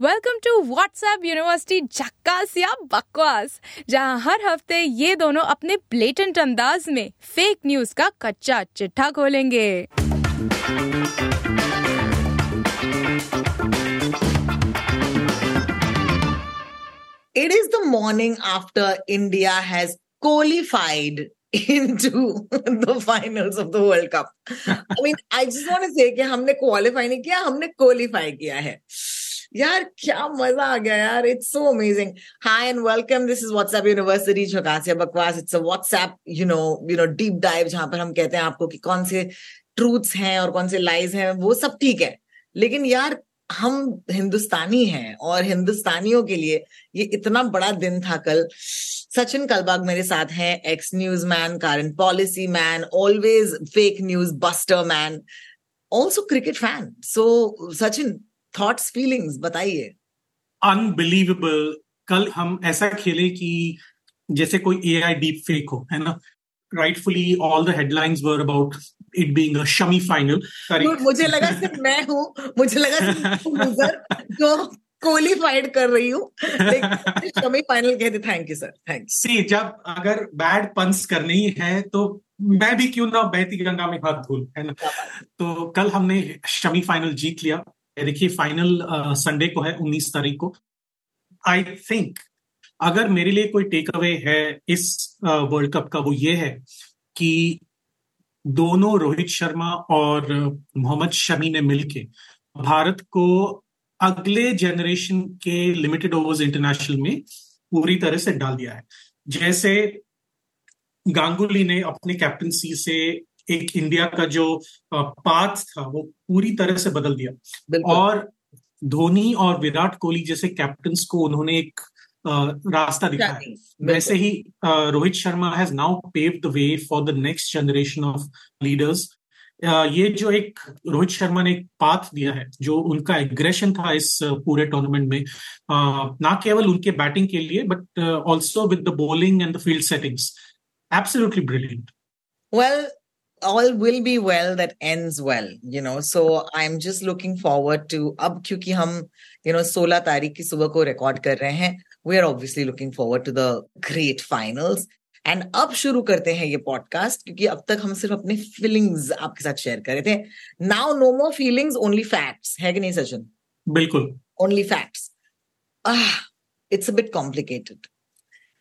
Welcome to WhatsApp university झक्कास या बकवास, जहाँ हर हफ़्ते ये दोनों अपने ब्लेटेंट अंदाज में फेक न्यूज़ का कच्चा चिट्ठा खोलेंगे। It is the morning after India has qualified into the finals of the world cup I mean I just want to say कि हमने क्वालिफाई नहीं किया, हमने क्वालिफाई किया है। यार, क्या मज़ा आ गया यार it's so amazing hi and welcome this is WhatsApp university झकासिया बकवास it's a WhatsApp you know you know deep dive जहाँ पर हम कहते हैं आपको कि कौन से ट्रूथ्स हैं और कौन से लाइज हैं, वो सब ठीक है. लेकिन यार, हम हिंदुस्तानी हैं और हिंदुस्तानियों के लिए ये इतना बड़ा दिन था कल. सचिन कलबाग मेरे साथ हैं X news man current policy man always fake news buster man also cricket fan so Sachin thoughts feelings बताइए। अनबिलीवेबल कल हम ऐसा खेले कि जैसे कोई ए आई डीप फेक हो है ना? Rightfully all the headlines were about it being a Shami final मुझे लगा सिर्फ़ मैं हूँ मुझे लगा सिर्फ़ जो क्वालिफाइड कर रही हूँ। शमी फाइनल कहते थैंक यू सर थैंक सी जब अगर बैड पंस करनी ही तो मैं भी क्यों ना बहती गंगा में हाथ धूल है ना? तो कल हमने शमी फाइनल जीत लिया। देखिए फाइनल संडे को है 19 तारीख को। आई थिंक अगर मेरे लिए कोई टेक अवे है इस वर्ल्ड कप का, वो ये है कि दोनों रोहित शर्मा और मोहम्मद शमी ने मिलके भारत को अगले जनरेशन के लिमिटेड ओवर्स इंटरनेशनल में पूरी तरह से डाल दिया है। जैसे गांगुली ने अपने कैप्टनसी से एक इंडिया का जो पाथ था वो पूरी तरह से बदल दिया। और धोनी और विराट कोहली जैसे कैप्टन को उन्होंने एक रास्ता दिखाया। वैसे ही Rohit Sharma has now pave the way for the next generation of leaders ये जो एक रोहित शर्मा ने एक पाथ दिया है जो उनका एग्रेशन था इस पूरे टूर्नामेंट में ना केवल उनके बैटिंग के लिए but also with the bowling and the field settings absolutely brilliant Well, all will be well that ends well you know. So i'm just looking forward to अब क्योंकि हम you know 16 तारीख की सुबह को रिकॉर्ड कर रहे हैं we are obviously looking forward to the great finals. And अब शुरू करते हैं ये पॉडकास्ट क्योंकि अब तक हम सिर्फ़ अपने फीलिंग्स आपके साथ शेयर कर रहे थे। Now no more feelings only facts है कि नहीं सचिन? बिल्कुल। Only facts it's a bit complicated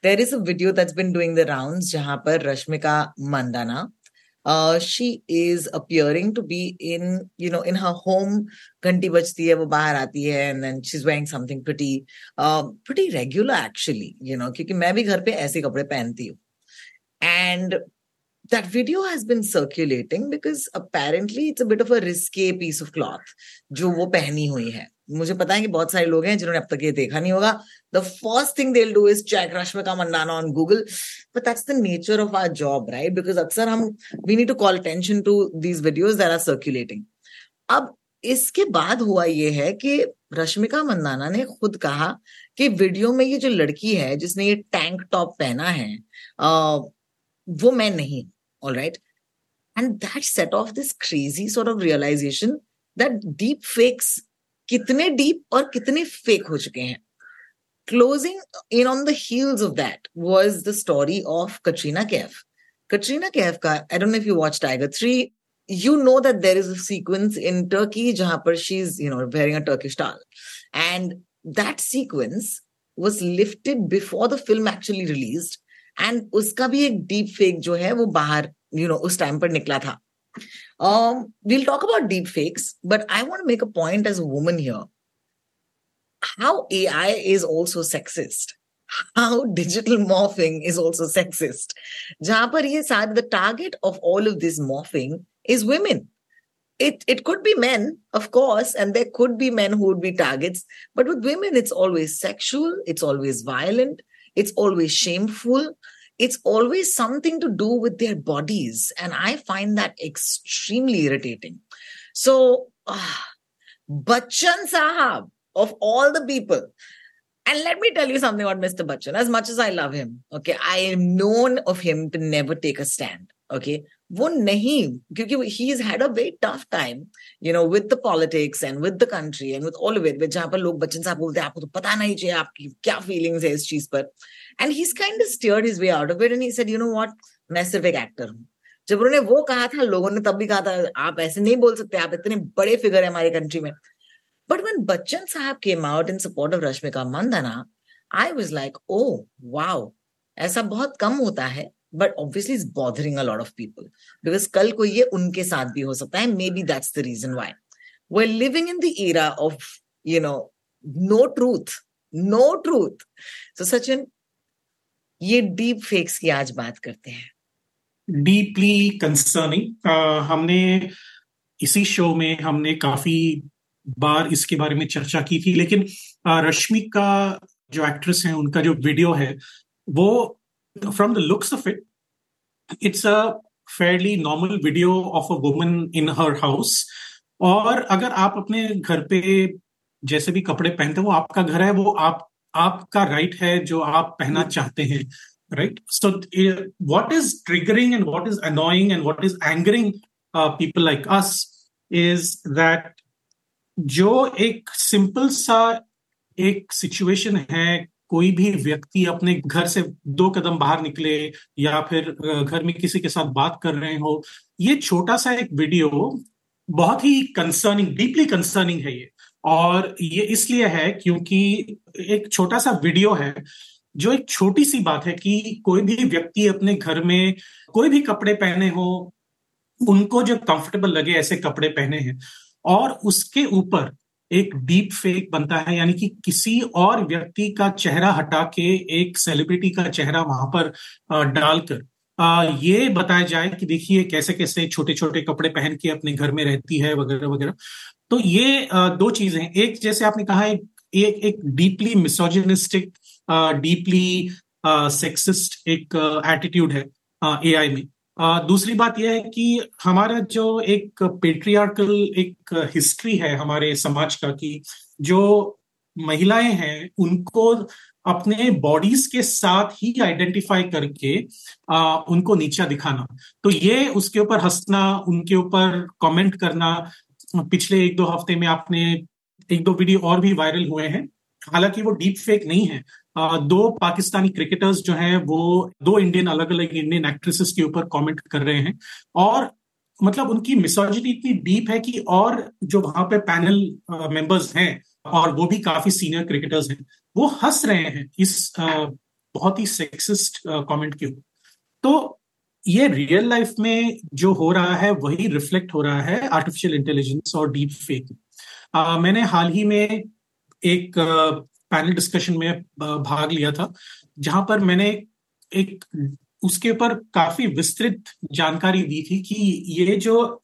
there is a video that's been doing the rounds जहाँ पर Rashmika Mandanna uh, she is appearing to be in you know in her home घंटी बजती है वो बाहर आती है and then she's wearing something pretty uh, pretty regular actually you know क्योंकि मैं भी घर पे ऐसे कपड़े पहनती हूँ and that video has been circulating because apparently it's a bit of a risque piece of cloth जो वो पहनी हुई है मुझे पता है कि बहुत सारे लोग हैं जिन्होंने अब तक ये देखा नहीं होगा। The first thing they do is check Rashmika Mandanna on Google but that's the nature of our job right because अक्सर हम we need to call attention to these videos are circulating अब इसके बाद हुआ ये है कि रश्मिका मंदाना ने खुद कहा कि वीडियो में ये जो लड़की है जिसने ये टैंक टॉप पहना है आ, वो मैं नहीं all right and that set off this crazy sort of realization that deep fakes कितने डीप और कितने फेक हो चुके हैं closing in on the heels of that was the story of Katrina Kaif. Katrina Kaif ka, I don't know if you watched Tiger 3, you know that there is a sequence in Turkey jahan par she's, you know, wearing a Turkish towel. And that sequence was lifted before the film actually released. And uska bhi ek deep fake jo hai, wo bahar, you know, us time par nikla tha. Um, we'll talk about deep fakes, but I want to make a point as a woman here. How AI is also sexist. How digital morphing is also sexist. Jahan par the target of all of this morphing is women. It it could be men, of course, and there could be men who would be targets, but with women, it's always sexual, it's always violent, it's always shameful it's always something to do with their bodies. And I find that extremely irritating. So, uh, Bachchan Sahab, of all the people, and let me tell you something about Mr. Bachchan. As much as I love him, okay, I am known of him to never take a stand. Okay, वो नहीं क्योंकि he has had a very tough time you know with the politics and with the country and with all of it जहां पर लोग बच्चन साहब बोलते हैं आपको तो पता नहीं चाहिए आपकी क्या फीलिंग्स है इस चीज पर and he kind of steered his way out of it and he said you know what मैं सिर्फ़ एक एक्टर हूँ. जब उन्होंने वो कहा था, लोगों ने तब भी कहा था, आप ऐसे नहीं बोल सकते, आप इतने बड़े फिगर है हमारी कंट्री में. बट when बच्चन साहब came out in support of Rashmika Mandanna I was like oh wow ऐसा बहुत कम होता है. But obviously is bothering a lot of people because कल को ये उनके साथ भी हो सकता है maybe that's the reason why we living in the era of you know no truth no truth so Sachin ये डीप फेक्स की आज बात करते हैं डीपली कंसर्निंग हमने इसी शो में हमने काफ़ी बार इसके बारे में चर्चा की थी लेकिन रश्मि का जो एक्ट्रेस है उनका जो वीडियो है वो from the looks of it, it's a fairly normal video of a woman in her house. और अगर आप अपने घर पे जैसे भी कपड़े पहनते हो आपका घर है वो आप आपका राइट है जो आप पहना चाहते हैं right so what is triggering and what is annoying and what is angering people like us is that जो एक सिंपल सा एक सिचुएशन है कोई भी व्यक्ति अपने घर से दो कदम बाहर निकले या फिर घर में किसी के साथ बात कर रहे हो ये छोटा सा एक वीडियो बहुत ही कंसर्निंग डीपली कंसर्निंग है ये। और ये इसलिए है क्योंकि एक छोटा सा वीडियो है, जो एक छोटी सी बात है कि कोई भी व्यक्ति अपने घर में कोई भी कपड़े पहने हो, उनको जो कंफर्टेबल लगे ऐसे कपड़े पहने हैं। और उसके ऊपर एक डीप फेक बनता है, यानी कि किसी और व्यक्ति का चेहरा हटा के एक सेलिब्रिटी का चेहरा वहाँ पर डालकर ये बताया जाए कि देखिए कैसे कैसे छोटे छोटे कपड़े पहन के अपने घर में रहती है वगैरह वगैरह। तो ये दो चीज़ें हैं। एक जैसे आपने कहा एक एक, एक डीपली मिसोजिनिस्टिक डीपली सेक्सिस्ट एक एटीट्यूड है ए आई में। आ, दूसरी बात यह है कि हमारा जो एक पेट्रियार्कल एक हिस्ट्री है हमारे समाज का कि जो महिलाएँ हैं उनको अपने बॉडीज के साथ ही आइडेंटिफाई करके आ, उनको नीचा दिखाना। तो ये उसके ऊपर हंसना उनके ऊपर कमेंट करना पिछले एक दो हफ़्ते में आपने एक दो वीडियो और भी वायरल हुए हैं। हालाँकि वो डीप फेक नहीं है। आ, दो पाकिस्तानी क्रिकेटर्स जो हैं वो दो इंडियन अलग अलग इंडियन एक्ट्रेसेस के ऊपर कमेंट कर रहे हैं। और मतलब उनकी मिसोजिटी इतनी डीप है कि और जो वहाँ पे पैनल मेंबर्स हैं और वो भी काफ़ी सीनियर क्रिकेटर्स हैं। वो हंस रहे हैं इस बहुत ही सेक्सिस्ट कमेंट के ऊपर। तो ये रियल लाइफ में जो हो रहा है, वही रिफ्लेक्ट हो रहा है आर्टिफिशियल इंटेलिजेंस और डीप फेक मैंने हाल ही में एक पैनल डिस्कशन में भाग लिया था, जहाँ पर मैंने एक, उसके ऊपर काफ़ी विस्तृत जानकारी दी थी कि ये जो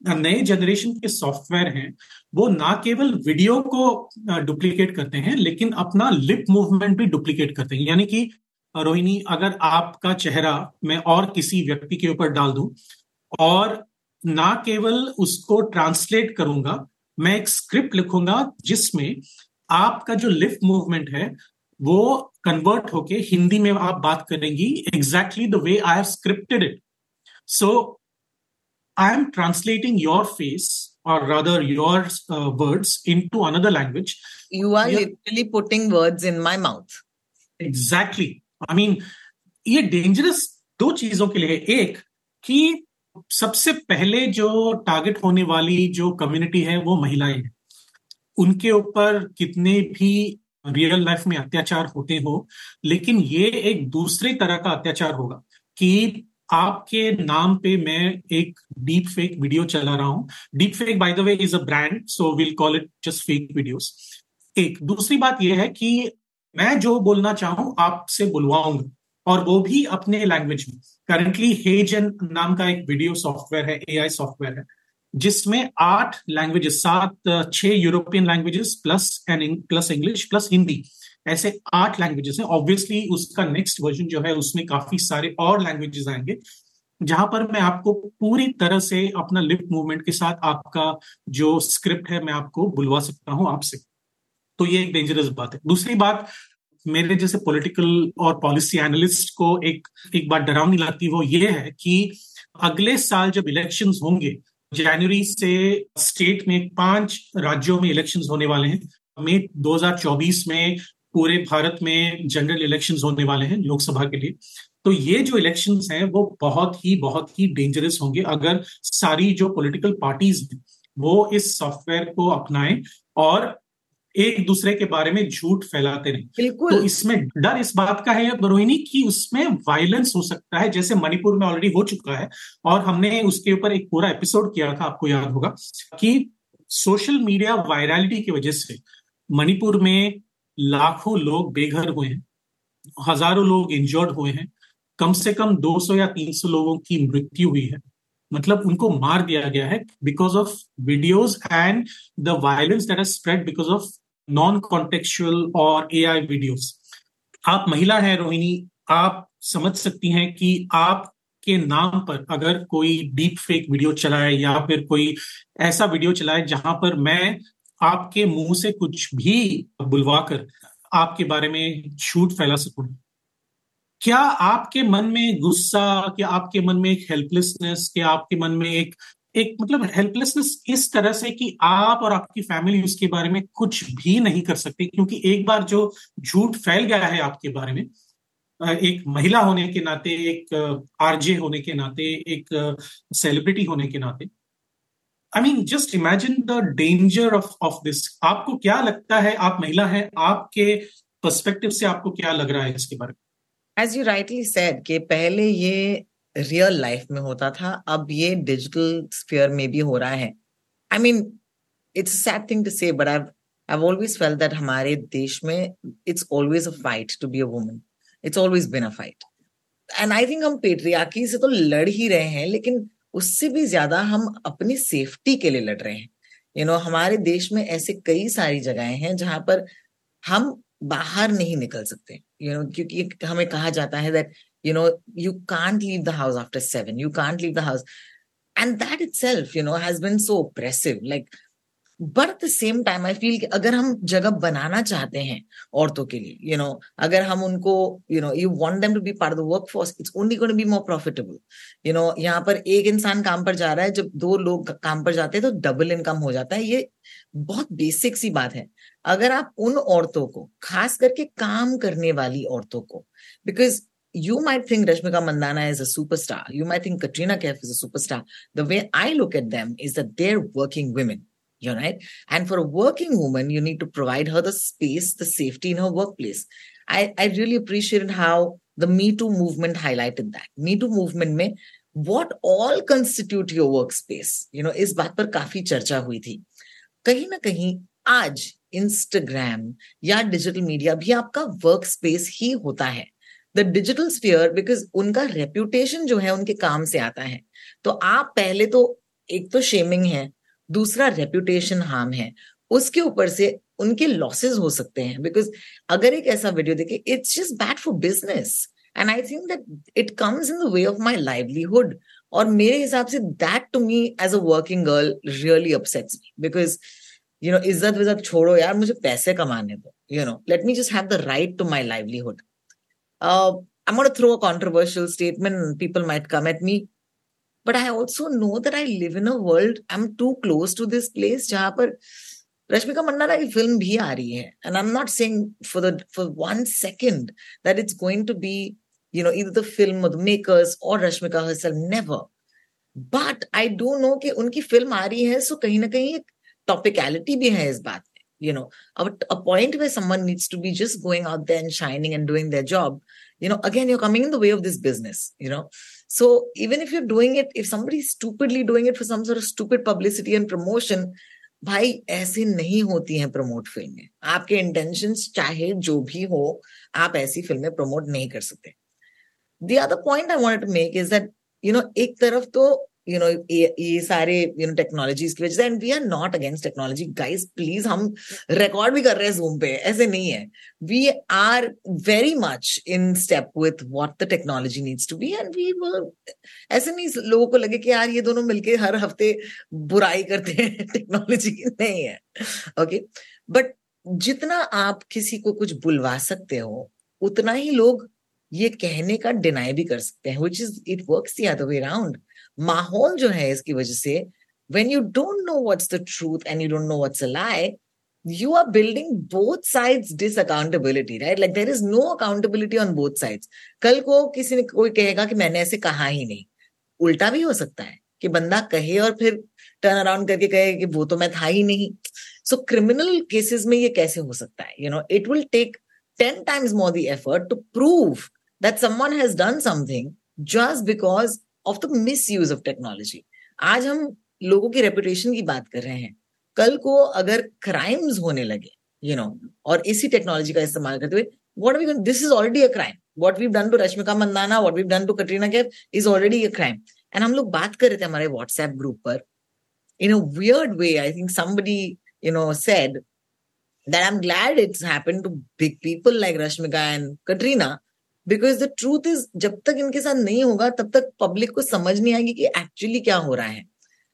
नए जनरेशन के सॉफ्टवेयर हैं वो ना केवल वीडियो को डुप्लीकेट करते हैं, लेकिन अपना लिप मूवमेंट भी डुप्लीकेट करते हैं। यानी कि, रोहिणी, अगर आपका चेहरा मैं और किसी व्यक्ति के ऊपर डाल दूँ और ना केवल उसको ट्रांसलेट करूँगा, मैं एक स्क्रिप्ट लिखूँगा जिसमें आपका जो लिप मूवमेंट है, वो कन्वर्ट होके हिंदी में आप बात करेंगी exactly the way I have scripted it so I am translating your face or rather your uh, words into another language you are You're, literally putting words in my mouth exactly i mean ये dangerous दो चीज़ों के लिए एक कि सबसे पहले जो टारगेट होने वाली जो कम्युनिटी है वो महिलाएँ हैं उनके ऊपर कितने भी रियल लाइफ में अत्याचार होते हो लेकिन ये एक दूसरे तरह का अत्याचार होगा कि आपके नाम पे मैं एक डीप फेक वीडियो चला रहा हूँ। Deep fake by the way is a brand so will call it just fake videos एक, दूसरी बात यह है कि मैं जो बोलना चाहूँ, आपसे बुलवाऊँगा, और वो भी अपने लैंग्वेज में। करंटली हेजन नाम का एक वीडियो सॉफ्टवेयर है एआई सॉफ्टवेयर है। जिसमें आठ लैंग्वेजेस सात छह European languages plus and plus English plus Hindi ऐसे आठ लैंग्वेजेस हैं। ऑब्वियसली उसका नेक्स्ट वर्जन जो है, उसमें काफ़ी सारे और लैंग्वेजेस आएँगे। जहाँ पर मैं आपको पूरी तरह से अपना लिप मूवमेंट के साथ आपका जो स्क्रिप्ट है, मैं आपको बुलवा सकता हूँ आपसे। तो ये एक डेंजरस बात है। दूसरी बात, मेरे जैसे पॉलिटिकल और पॉलिसी एनालिस्ट को एक एक बात डरावनी लगती वो ये है कि अगले साल जब इलेक्शंस होंगे जनवरी से स्टेट में पाँच राज्यों में इलेक्शंस होने वाले हैं। मई 2024 में पूरे भारत में जनरल इलेक्शंस होने वाले हैं लोकसभा के लिए। तो ये जो इलेक्शंस हैं, वो बहुत ही बहुत ही डेंजरस होंगे। अगर सारी जो पॉलिटिकल पार्टीज़ वो इस सॉफ्टवेयर को अपनाएँ और एक दूसरे के बारे में झूठ फैलाते नहीं। बिल्कुल। तो इसमें डर इस बात का है रोहिणी की उसमें वायलेंस हो सकता है जैसे मणिपुर में ऑलरेडी हो चुका है और हमने उसके ऊपर एक पूरा एपिसोड किया था आपको याद होगा कि सोशल मीडिया वायरलिटी की वजह से मणिपुर में लाखों लोग बेघर हुए हैं हज़ारों लोग इंजर्ड हुए हैं कम से कम 200 या 300 लोगों की मृत्यु हुई है। मतलब उनको मार दिया गया है because of videos and the violence that spread because of non contextual और ए आई वीडियोज़ आप महिला हैं, रोहिणी, आप समझ सकती हैं कि आप के नाम पर अगर कोई डीप फेक वीडियो चलाए या फिर कोई ऐसा वीडियो चलाए जहाँ पर मैं आपके मुँह से कुछ भी बुलवाकर आपके बारे में झूठ फैला सकूँ। क्या आपके मन में गुस्सा, क्या आपके मन में एक हेल्पलेसनेस क्या आपके मन में एक एक मतलब हेल्पलेसनेस इस तरह से कि आप और आपकी फैमिली उसके बारे में कुछ भी नहीं कर सकती, क्योंकि एक बार जो झूठ फैल गया है आपके बारे में एक महिला होने के नाते, एक आरजे होने के नाते, एक सेलिब्रिटी होने के नाते I mean just imagine the danger of of this आपको क्या लगता है, आप महिला हैं, आपके पर्सपेक्टिव से आपको क्या लग रहा है इसके बारे में? एज यू राइटली सेड कि पहले ये रियल लाइफ में होता था अब ये डिजिटल स्फीयर में भी हो रहा है I mean it's sad thing to say but I I've always felt that हमारे देश में it's always a fight to be a woman. It's always been a fight. And I think हम patriarchy से तो लड़ ही रहे हैं लेकिन उससे भी ज़्यादा हम अपनी सेफ्टी के लिए लड़ रहे हैं यू you नो know, हमारे देश में ऐसे कई सारी जगहें हैं जहाँ पर हम बाहर नहीं निकल सकते यू you नो know, क्योंकि हमें कहा जाता है that you know, you can't leave the house after 7 you can't leave the house. And that itself, you know, has been so oppressive. Like but at the same time I feel अगर हम जगह बनाना चाहते हैं औरतों के लिए you know अगर हम उनको you know you want them to be part of the work force it's only going be more profitable you know यहाँ पर एक इंसान काम पर जा रहा है, जब दो लोग काम पर जाते हैं तो डबल इनकम हो जाता है। ये बहुत बेसिक सी बात है। अगर आप उन औरतों को, खास करके काम करने वाली औरतों को because you might think Rashmika Mandana is a superstar. You might think Katrina Kaif is a superstar. The way I look at them is that they're working women. You're right. And for a working woman, you need to provide her the space, the safety in her workplace. I, I really appreciated how the Me Too movement highlighted that. Me Too movement में what all constitute your workspace? You know, इस बात पर काफी चर्चा हुई थी कहीं ना कहीं आज इंस्टाग्राम या डिजिटल मीडिया भी आपका वर्क स्पेस ही होता है द डिजिटल स्फीयर बिकॉज़ उनका रेप्यूटेशन जो है, उनके काम से आता है। तो आप पहले तो एक तो शेमिंग है, दूसरा रेप्यूटेशन हार्म है। उसके ऊपर से उनके लॉसेस हो सकते हैं बिकॉज़ अगर एक ऐसा वीडियो देखे it's just bad for business and I think that it comes in the way of my livelihood और मेरे हिसाब से that to me as a working girl really upsets me because you know इज़्ज़त विज्जत छोड़ो यार, मुझे पैसे कमाने दो you know let me just have the right to my livelihood uh, I'm going to throw a controversial statement and people might come at me. But I also know that I live in a world, I'm too close to this place जहां पर रश्मिका मंडाना की film भी आ रही है and I'm not saying for the for one second that it's going to be you know either the film or the makers or Rashmika herself never but I do know कि उनकी film आ रही है so कहीं ना कहीं एक टॉपिकलिटी भी है इस बात you know a, a point where someone needs to be just going out there and shining and doing their job you know again you're coming in the way of this business you know so even if you're doing it if somebody's stupidly doing it for some sort of stupid publicity and promotion भाई ऐसे नहीं होती हैं promote फिल्में आपके intentions चाहे जो भी हो आप ऐसी फिल्में प्रमोट नहीं कर सकते the other point I wanted to make is that you know एक तरफ तो यू नो ये सारे यू नो टेक्नोलॉजीज़ की वजह से and we are not against technology guys please हम रिकॉर्ड भी कर रहे हैं जूम पे, ऐसे नहीं है. We are very much in step with what the technology needs to be and we ऐसे नहीं लोगों को लगे कि यार ये दोनों मिलके हर हफ़्ते बुराई करते हैं टेक्नोलॉजी की नहीं है. Okay okay? बट जितना आप किसी को कुछ बुलवा सकते हो, उतना ही लोग ये कहने का डिनाई भी कर सकते हैं which is it work the other way around माहौल जो है इसकी वजह से, when you don't know what's the truth and you don't know what's a lie, you are building both sides disaccountability, right? Like, there is no accountability on both sides. कल को किसी ने कोई कहेगा कि मैंने ऐसे कहा ही नहीं। उल्टा भी हो सकता है कि बंदा कहे और फिर टर्न अराउंड करके कहे कि वो तो मैं था ही नहीं। सो क्रिमिनल केसेस में ये कैसे हो सकता है? You know it will take ten times more the effort to prove that someone has done something just because of the misuse of technology आज हम लोगों की रेपुटेशन की बात कर रहे हैं। कल को अगर क्राइम्स होने लगे यू नो और इसी टेक्नोलॉजी का इस्तेमाल करते हुए what we this is already a crime what we've done to Rashmika Mandanna what we've done to Katrina Kaif is already a crime and हम लोग बात कर रहे थे हमारे व्हाट्सएप ग्रुप पर। In a weird way I think somebody you know said that I am glad it's happen to big people like Rashmika and Katrina because the truth is जब तक इनके साथ नहीं होगा, तब तक पब्लिक को समझ नहीं आएगी कि एक्चुअली क्या हो रहा है।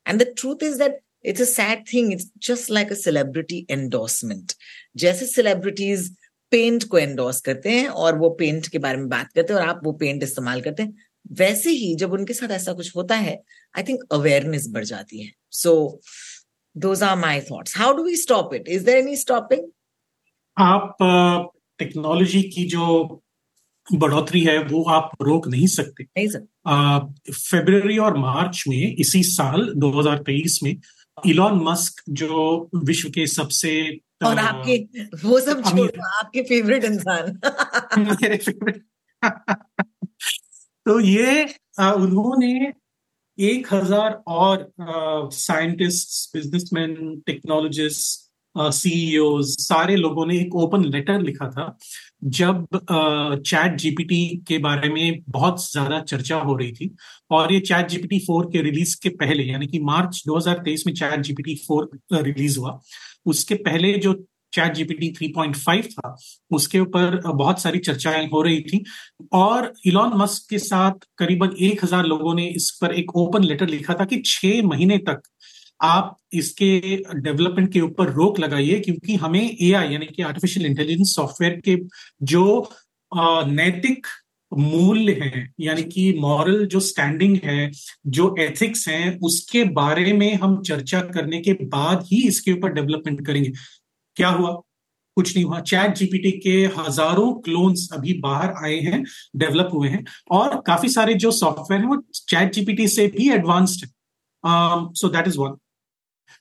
And the truth is that it's a sad thing it's just like a celebrity endorsement जैसे सेलिब्रिटीज पेंट को एंडोर्स करते हैं और वो पेंट के बारे में बात करते हैं और आप वो पेंट इस्तेमाल करते हैं, वैसे ही जब उनके साथ ऐसा कुछ होता है आई थिंक अवेयरनेस बढ़ जाती है। So those are my thoughts how do we stop it is there any stopping आप टेक्नोलॉजी की जो बढ़ोतरी है वो आप रोक नहीं सकते। फेब्रवरी और मार्च में इसी साल 2023 में इलॉन मस्क जो विश्व के सबसे और आपके वो सब आपके फेवरेट इंसान। मेरे फेवरेट। तो ये उन्होंने एक हज़ार और साइंटिस्ट बिजनेसमैन टेक्नोलॉजिस्ट सीईओ सारे लोगों ने एक ओपन लेटर लिखा था जब चैट जीपीटी के बारे में बहुत ज़्यादा चर्चा हो रही थी और ये चैट जीपीटी फोर के रिलीज़ के पहले, यानी कि मार्च 2023 में चैट जीपीटी फोर रिलीज़ हुआ, उसके पहले जो चैट जीपीटी 3.5 था, उसके ऊपर बहुत सारी चर्चाएँ हो रही थी और इलॉन मस्क के साथ करीबन एक हज़ार लोगों ने इस पर एक ओपन लेटर लिखा था कि छह महीने तक आप इसके डेवलपमेंट के ऊपर रोक लगाइए क्योंकि हमें एआई यानी कि आर्टिफिशियल इंटेलिजेंस सॉफ्टवेयर के जो नैतिक मूल्य हैं, यानी कि मॉरल जो स्टैंडिंग है, जो एथिक्स हैं, उसके बारे में हम चर्चा करने के बाद ही इसके ऊपर डेवलपमेंट करेंगे। क्या हुआ? कुछ नहीं हुआ। चैट जीपीटी के हज़ारों क्लोन्स अभी बाहर आए हैं डेवलप हुए हैं, और काफ़ी सारे जो सॉफ्टवेयर हैं, वो चैट जीपीटी से भी एडवांस्ड है। सो दैट इज़ वन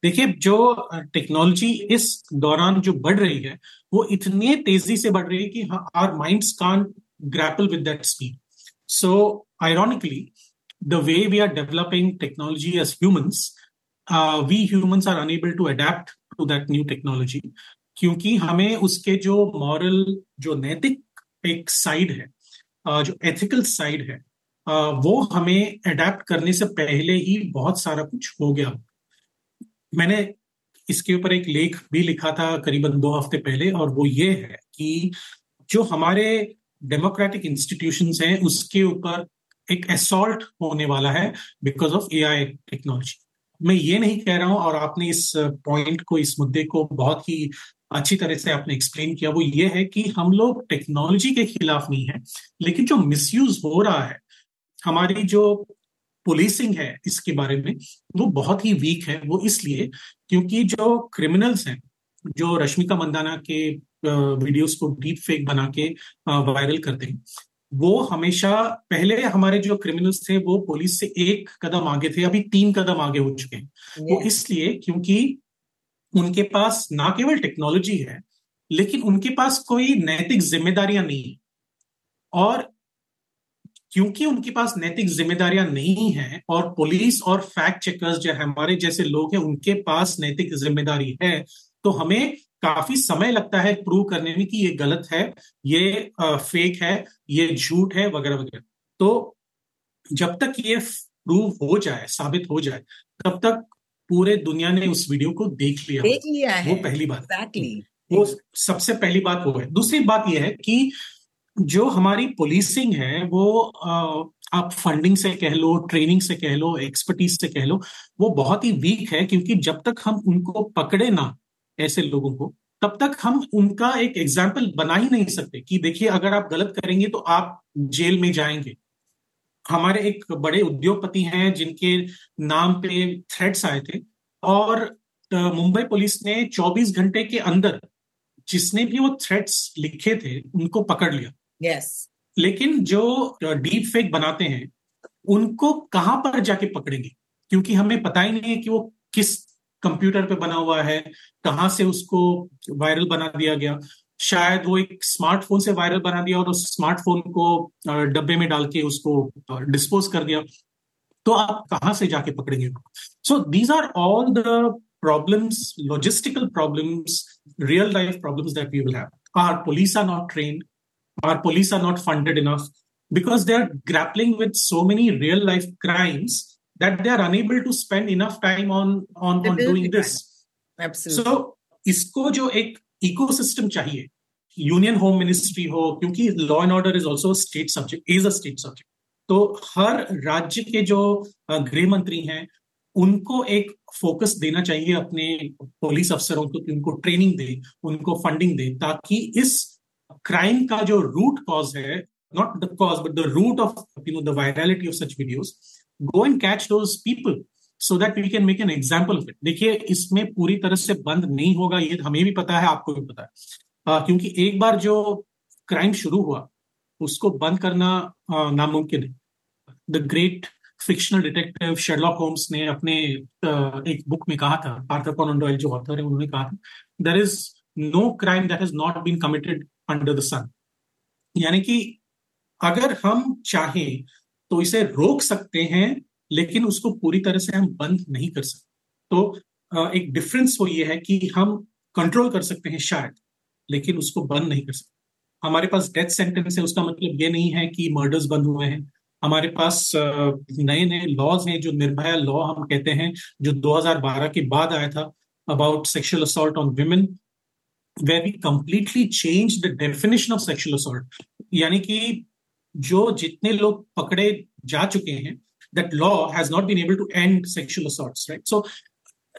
देखिए, जो टेक्नोलॉजी इस दौरान जो बढ़ रही है, वो इतनी तेज़ी से बढ़ रही है कि our minds can grapple with that speed so ironically the way we are developing technology as humans we humans are unable to adapt to that new technology क्योंकि हमें उसके जो मॉरल जो नैतिक एक साइड है जो एथिकल साइड है वो हमें अडेप्ट करने से पहले ही बहुत सारा कुछ हो गया। मैंने इसके ऊपर एक लेख भी लिखा था करीबन दो हफ़्ते पहले, और वो ये है कि जो हमारे डेमोक्रेटिक इंस्टीट्यूशंस हैं, उसके ऊपर एक असॉल्ट होने वाला है बिकॉज़ ऑफ़ एआई टेक्नोलॉजी मैं ये नहीं कह रहा हूँ, और आपने इस पॉइंट को, इस मुद्दे को बहुत ही अच्छी तरह से आपने एक्सप्लेन किया। वो ये है कि हम लोग टेक्नोलॉजी के खिलाफ नहीं है, लेकिन जो मिसयूज हो रहा है, हमारी जो पुलिसिंग है इसके बारे में वो बहुत ही वीक है वो इसलिए क्योंकि जो क्रिमिनल्स हैं जो रश्मिका मंदाना के वीडियोस को डीप फेक बना के वायरल करते हैं वो हमेशा पहले हमारे जो क्रिमिनल्स थे वो पुलिस से एक कदम आगे थे अभी तीन कदम आगे हो चुके हैं। वो इसलिए क्योंकि उनके पास ना केवल टेक्नोलॉजी है लेकिन उनके पास कोई नैतिक जिम्मेदारियाँ नहीं और क्योंकि उनके पास नैतिक जिम्मेदारियाँ नहीं है और पुलिस और फैक्ट चेकर्स जो हमारे जैसे लोग हैं उनके पास नैतिक ज़िम्मेदारी है तो हमें काफ़ी समय लगता है प्रूव करने में कि ये गलत है ये फेक है ये झूठ है वगैरह वगैरह। तो जब तक ये प्रूव हो जाए साबित हो जाए तब तक पूरे दुनिया ने उस वीडियो को देख लिया देख लिया है। वो पहली बात। एग्जैक्टली वो सबसे पहली बात वो है। दूसरी बात यह है कि जो हमारी पुलिसिंग है, वो आप फंडिंग से कह लो ट्रेनिंग से कह लो एक्सपर्टीज से कह लो, वो बहुत ही वीक है क्योंकि जब तक हम उनको पकड़े ना ऐसे लोगों को, तब तक हम उनका एक एग्ज़ाम्पल बना ही नहीं सकते कि देखिए, अगर आप गलत करेंगे तो आप जेल में जाएँगे। हमारे एक बड़े उद्योगपति हैं जिनके नाम पे थ्रेट्स आए थे और मुंबई पुलिस ने 24 घंटे के अंदर जिसने भी वो थ्रेट्स लिखे थे, उनको पकड़ लिया। Yes. लेकिन जो डीप फेक बनाते हैं, उनको कहाँ पर जाके पकड़ेंगे? क्योंकि हमें पता ही नहीं है कि वो किस कंप्यूटर पे बना हुआ है, कहाँ से उसको वायरल बना दिया गया। शायद वो एक स्मार्टफ़ोन से वायरल बना दिया और उस स्मार्टफ़ोन को डब्बे में डाल के उसको डिस्पोज कर दिया। तो आप कहाँ से जाके पकड़ेंगे? So these are all the problems, logistical problems, real life problems that we will have. Our police are not trained. Our police are not funded enough because they are grappling with so many real life crimes that they are unable to spend enough time on on, on doing this Absolutely. so इसको जो एक ecosystem चाहिए union home ministry हो क्योंकि law and order is also state subject is a state subject तो हर राज्य के जो गृह मंत्री हैं उनको एक फोकस देना चाहिए अपने पुलिस अफसरों को कि उनको ट्रेनिंग दे उनको फंडिंग दे ताकि इस क्राइम का जो रूट कॉज है not the cause but the root of you know the virality of such videos go and catch those people so that we can make an example of it देखिए इसमें पूरी तरह से बंद नहीं होगा ये हमें भी पता है आपको भी पता है। आ, क्योंकि एक बार जो क्राइम शुरू हुआ उसको बंद करना नामुमकिन है। The great fictional detective Sherlock Holmes ने अपने एक बुक में कहा था आर्थर कॉनन डॉयल जो ऑथर है उन्होंने कहा था there is no crime that has not been committed under the sun यानी कि अगर हम चाहें तो इसे रोक सकते हैं, लेकिन उसको पूरी तरह से हम बंद नहीं कर सकते। तो एक डिफरेंस वो ये है कि हम कंट्रोल कर सकते हैं शायद, लेकिन उसको बंद नहीं कर सकते। हमारे पास डेथ सेंटेंस है, उसका मतलब ये नहीं है कि मर्डर्स बंद हुए हैं। हमारे पास नए नए लॉज हैं जो निर्भया लॉ हम कहते हैं, जो 2012 के बाद आया था about sexual assault on women Where we completely change the definition of sexual assault यानी कि जो जितने लोग पकड़े जा चुके हैं that law has not been able to end sexual assaults, right? So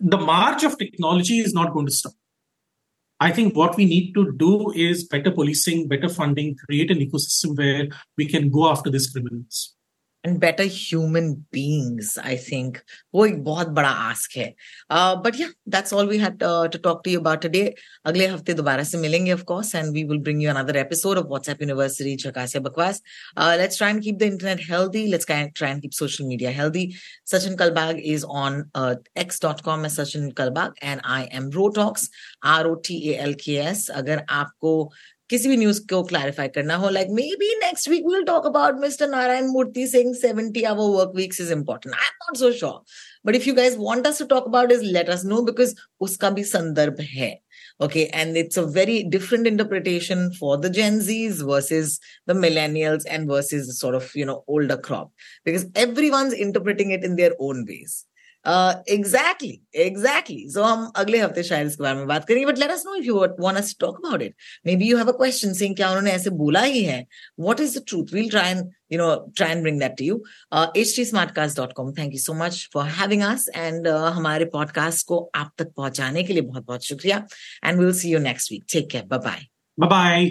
the march of technology is not going to stop. I think what we need to do is better policing, better funding, create an ecosystem where we can go after these criminals. And better human beings I think वो एक बहुत बड़ा ask है। But yeah that's all we had to talk to you about today अगले हफ़्ते दोबारा से मिलेंगे of course and we will bring you another episode of WhatsApp university चकासे बकवास let's try and keep the internet healthy let's try and keep social media healthy Sachin Kalbag is on x.com as sachin kalbag and i am rotox, r o t a l k s. अगर आपको किसी भी news को clarify करना हो like maybe next week will talk about mister Narayana Murthy Singh 70 hour work weeks is important I am not so sure but if you guys want us to talk about is let us know because उसका भी संदर्भ है okay and it's a very different interpretation for the gen z's versus the millennials and versus sort of you know older crop because everyone's interpreting it in their own ways Exactly exactly so हम अगले हफ़्ते शायद इसके बारे में बात करेंगे but let us know if you want us to talk about it maybe you have a question saying क्या उन्होंने ऐसे बोला ही है? What is the truth we'll try and you know try and bring that to you. uh, htsmartcast.com thank you so much for having us and uh, हमारे podcast को आप तक पहुँचाने के लिए बहुत बहुत शुक्रिया and will see you next week take care bye bye bye